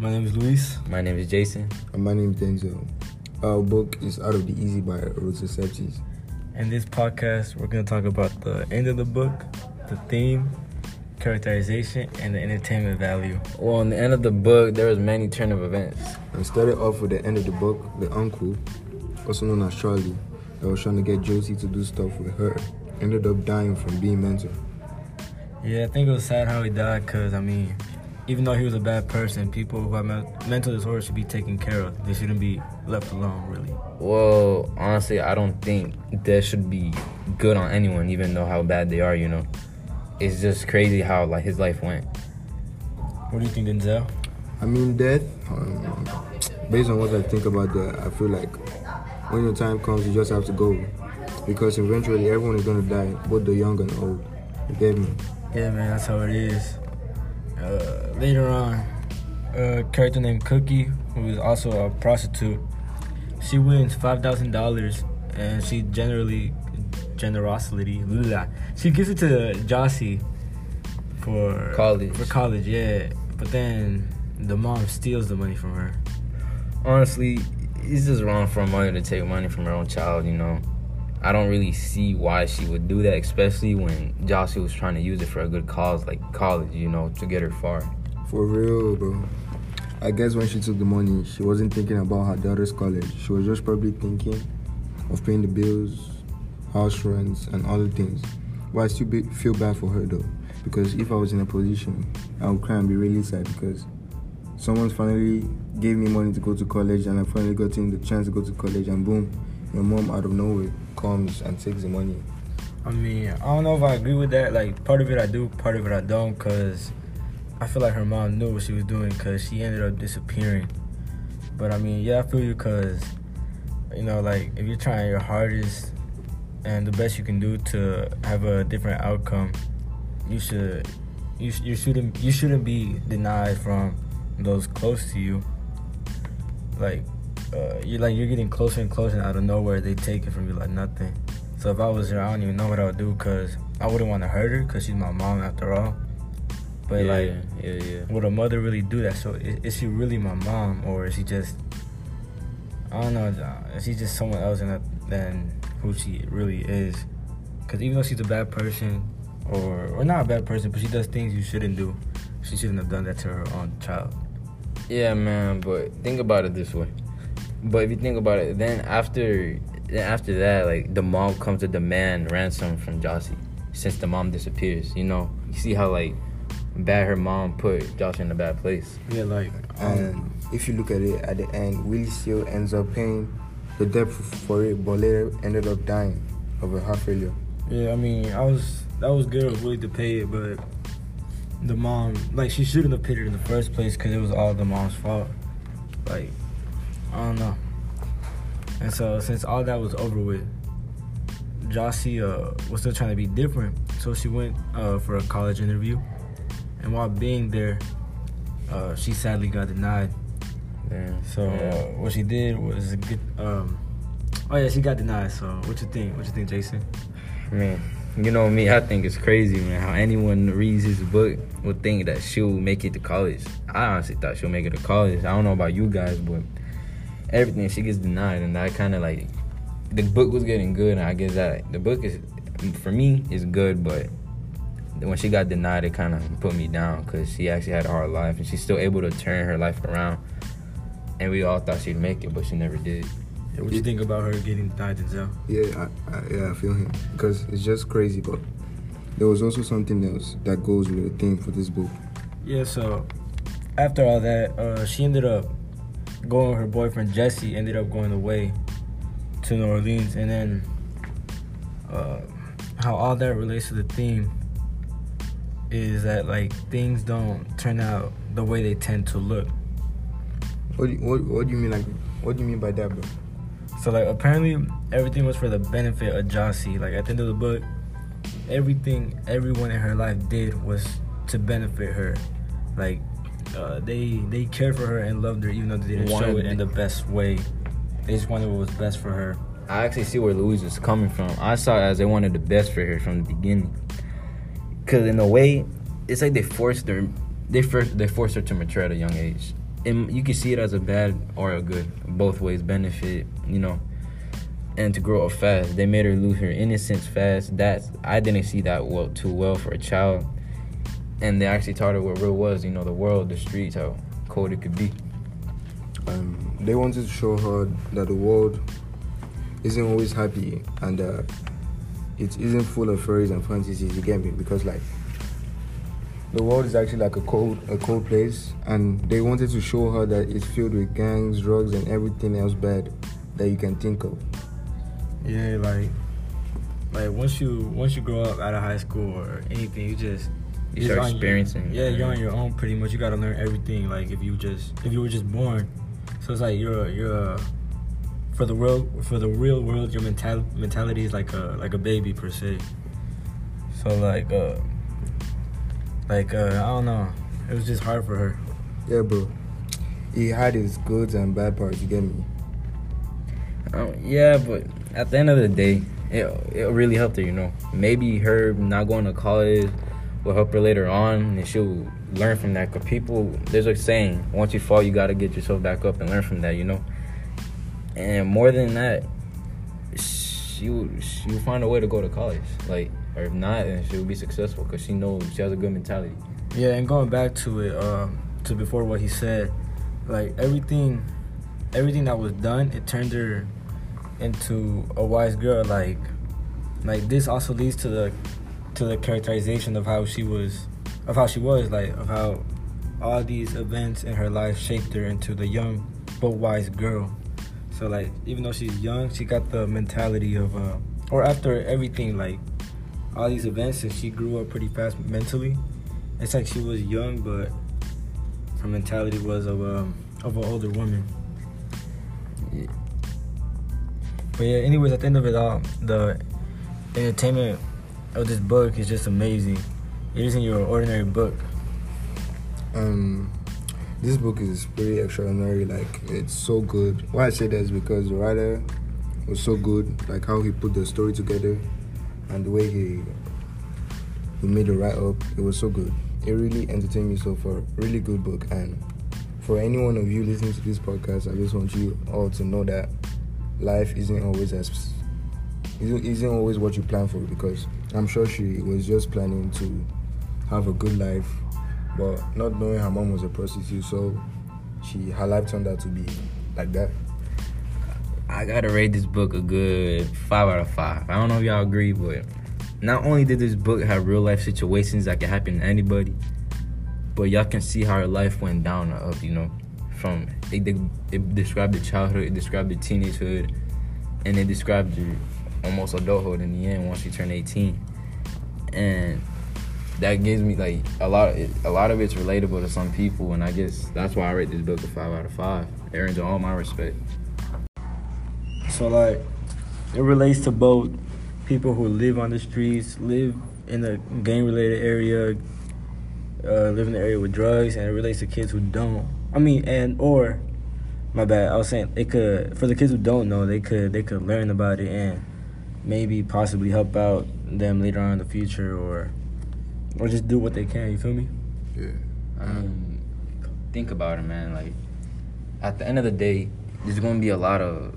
My name is Luis. My name is Jason. And my name is Denzel. Our book is Out of the Easy by Ruta Sepetys. In this podcast, we're going to talk about the end of the book, the theme, characterization, and the entertainment value. Well, in the end of the book, there was many turn of events. And started off with the end of the book, the uncle, also known as Charlie, that was trying to get Josie to do stuff with her, ended up dying from being mental. Yeah, I think it was sad how he died because, I mean, even though he was a bad person, people who have mental disorders should be taken care of. They shouldn't be left alone, really. Well, honestly, I don't think that should be good on anyone, even though how bad they are, you know. It's just crazy how, like, his life went. What do you think, Denzel? I mean, death, um, based on what I think about that, I feel like when your time comes, you just have to go. Because eventually everyone is going to die, both the young and old. You get me? Yeah, man, that's how it is. Uh, later on, a character named Cookie, who is also a prostitute, she wins five thousand dollars, and she generally generosity, blah, she gives it to Josie for college. For college, yeah. But then the mom steals the money from her. Honestly, it's just wrong for a mother to take money from her own child. You know, I don't really see why she would do that, especially when Josie was trying to use it for a good cause like college, you know, to get her far. For real, bro. I guess when she took the money, she wasn't thinking about her daughter's college. She was just probably thinking of paying the bills, house rents, and other things. But I still be, feel bad for her though, because if I was in a position, I would cry and be really sad because someone finally gave me money to go to college, and I finally got in the chance to go to college, and boom, your mom out of nowhere comes and takes the money. I mean, I don't know if I agree with that. Like, part of it I do, part of it I don't, because I feel like her mom knew what she was doing because she ended up disappearing. But I mean, yeah, I feel you because, you know, like, if you're trying your hardest and the best you can do to have a different outcome, you should. You, you shouldn't you shouldn't be denied from those close to you. Like uh, you're like you're getting closer and closer and out of nowhere they take it from you like nothing. So if I was her, I don't even know what I would do because I wouldn't want to hurt her because she's my mom after all. But yeah, like, yeah, yeah. would a mother really do that? So is, is, she really my mom or is she just? I don't know. Is she just someone else than who she really is? Because even though she's a bad person, or or not a bad person, but she does things you shouldn't do. She shouldn't have done that to her own child. Yeah, man. But think about it this way but if you think about it, then after then after that, like the mom comes to demand ransom from Josie since the mom disappears. You know, you see how like bad her mom put Josh in a bad place. Yeah, like um, and if you look at it at the end, Willie still ends up paying the debt for it, but later ended up dying of a heart failure. Yeah, I mean, I was that was good of Willie to pay it, but the mom like she shouldn't have paid it in the first place because it was all the mom's fault. Like I don't know. And so since all that was over with, Josie uh, was still trying to be different. So she went uh, for a college interview. And while being there, uh, she sadly got denied. Yeah. So uh, what she did was get. Um, oh yeah, she got denied. So what you think? What you think, Jason? Man, you know me. I think it's crazy, man. How anyone reads his book would think that she'll make it to college. I honestly thought she'll make it to college. I don't know about you guys, but everything she gets denied and I kind of like the book was getting good and I guess that the book is for me is good but when she got denied it kind of put me down because she actually had a hard life and she's still able to turn her life around and we all thought she'd make it but she never did yeah, what do you think about her getting denied Denzel? Yeah, I, I, yeah, I feel him because it's just crazy. But there was also something else that goes with the theme for this book. Yeah, so after all that, uh, she ended up going with her boyfriend Jesse ended up going away to New Orleans, and then uh, how all that relates to the theme is that like things don't turn out the way they tend to look. What do you, what, what do you mean like what do you mean by that, bro? So like apparently everything was for the benefit of Josie. Like at the end of the book, everything everyone in her life did was to benefit her. Like uh, they they cared for her and loved her even though they didn't show it in the best way. They just wanted what was best for her. I actually see where Louise is coming from. I saw it as they wanted the best for her from the beginning. Cause in a way, it's like they forced her. They first they forced her to mature at a young age. and you can see it as a bad or a good, both ways benefit, you know. And to grow up fast, they made her lose her innocence fast. That's I didn't see that well too well for a child. And they actually taught her what real was, you know, the world, the streets, how cold it could be. Um, they wanted to show her that the world isn't always happy and uh, it isn't full of fairies and fantasies. You get me? Because like the world is actually like a cold, a cold place, and they wanted to show her that it's filled with gangs, drugs, and everything else bad that you can think of. Yeah, like like once you once you grow up out of high school or anything, you just You just start on- experiencing. Yeah, you're on your own pretty much. You gotta learn everything. Like if you just if you were just born, so it's like you're you're a, for the real for the real world. Your mental mentality is like a like a baby per se. So like uh like uh I don't know. It was just hard for her. Yeah, bro. He had his goods and bad parts. You get me? Um, yeah, but at the end of the day, it it really helped her. You know, maybe her not going to college will help her later on, and she'll learn from that. Cause people, there's a saying: once you fall, you gotta get yourself back up and learn from that. You know, and more than that, she will, she'll find a way to go to college. Like, or if not, then she'll be successful because she knows she has a good mentality. Yeah, and going back to it, um, to before what he said, like everything, everything that was done, it turned her into a wise girl. Like, like this also leads to the, to the characterization of how she was, of how she was, like of how all these events in her life shaped her into the young but wise girl. So like, even though she's young, she got the mentality of, uh, or after everything, like all these events, and she grew up pretty fast mentally it's like she was young, but her mentality was of um of an older woman. But yeah, anyways, at the end of it all, the entertainment of this book is just amazing. It isn't your ordinary book. Um, this book is pretty extraordinary. Like it's so good. Why I say that is because the writer was so good. Like how he put the story together, and the way he he made the write up. It was so good. It really entertained me so far. Really good book. And for any one of you listening to this podcast, I just want you all to know that life isn't always as isn't always what you plan for. Because I'm sure she was just planning to have a good life but not knowing her mom was a prostitute, so she her life turned out to be like that. I gotta rate this book a good five out of five. I don't know if y'all agree, but not only did this book have real life situations that can happen to anybody, but y'all can see how her life went down or up. You know, from it, it, it described the childhood, it described the teenagehood, and it described the almost adulthood in the end once she turned 18. And that gives me like a lot. Of, a lot of it's relatable to some people, and I guess that's why I rate this book a five out of five. Earns all my respect. So like, it relates to both people who live on the streets, live in a gang-related area, uh, live in the area with drugs, and it relates to kids who don't. I mean, and or, my bad. I was saying it could for the kids who don't know, they could they could learn about it and maybe possibly help out them later on in the future, or or just do what they can. You feel me? Yeah. I mean, think about it, man. Like, at the end of the day, there's gonna be a lot of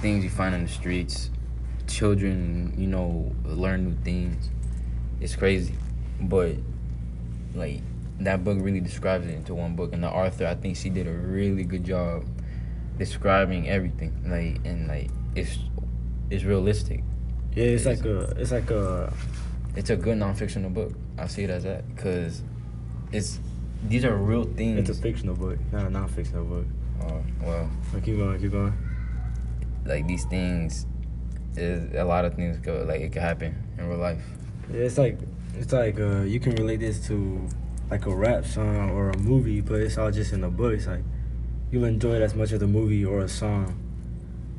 things you find in the streets. Children, you know, learn new things. It's crazy, but like that book really describes it into one book. And the author, I think she did a really good job describing everything. Like, and like it's it's realistic. Yeah, it's like a it's like a It's a good nonfictional book. I see it as that because it's these are real things. it's a fictional book, not a non-fictional book. Oh, well, But keep going, keep going. like these things is a lot of things go like it could happen in real life. Yeah, it's like it's like uh, you can relate this to like a rap song or a movie, but it's all just in the book. It's like you'll enjoy it as much as the movie or a song.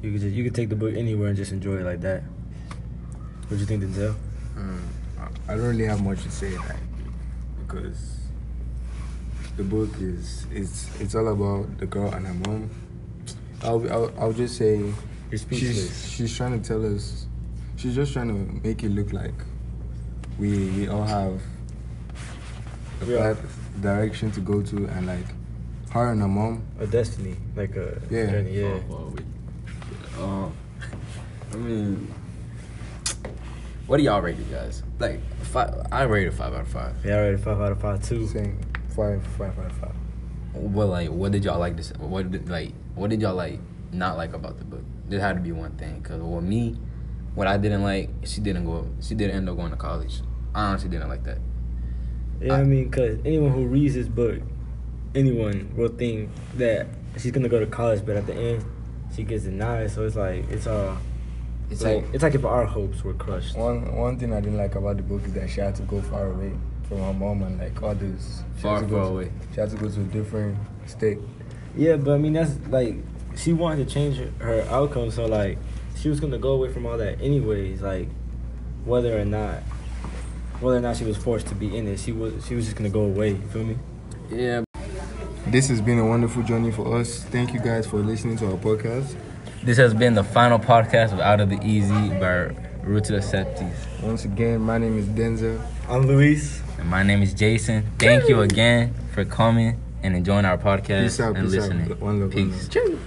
You could just you could take the book anywhere and just enjoy it like that. What do you think, Denzel? Um, I I don't really have much to say like, because the book is it's it's all about the girl and her mom. I'll I'll, I'll just say she's she's trying to tell us she's just trying to make it look like we we all have a Yeah. path direction to go to and like her and her mom. A destiny, like a Yeah. journey. Yeah. Oh, wait. Um, I mean, what do y'all rate it, guys? Like, five, I rate it five out of five. Yeah, I rated five out of five too. Same. Five, five out of five. Well, like, what did y'all like this? What did like? What did y'all like? Not like about the book? There had to be one thing. Cause with me, what I didn't like, she didn't go. She didn't end up going to college. I honestly didn't like that. Yeah, I mean, cause anyone who reads this book, anyone will think that she's gonna go to college, but at the end, she gets denied. So it's like it's all. It's like like it's like if our hopes were crushed. One one thing I didn't like about the book is that she had to go far away from her mom and like others. She Far, had to go far to- away. She had to go to a different state. Yeah, but I mean that's like she wanted to change her, her outcome, so like she was gonna go away from all that anyways. Like whether or not, whether or not she was forced to be in it, she was she was just gonna go away. You feel me? yeah. This has been a wonderful journey for us. Thank you guys for listening to our podcast. This has been the final podcast of Out of the Easy by Ruta Sepetys. Once again, my name is Denzel. I'm Luis. And my name is Jason. Thank you again for coming and enjoying our podcast Peace out, and peace out. listening. One love, one Peace. love.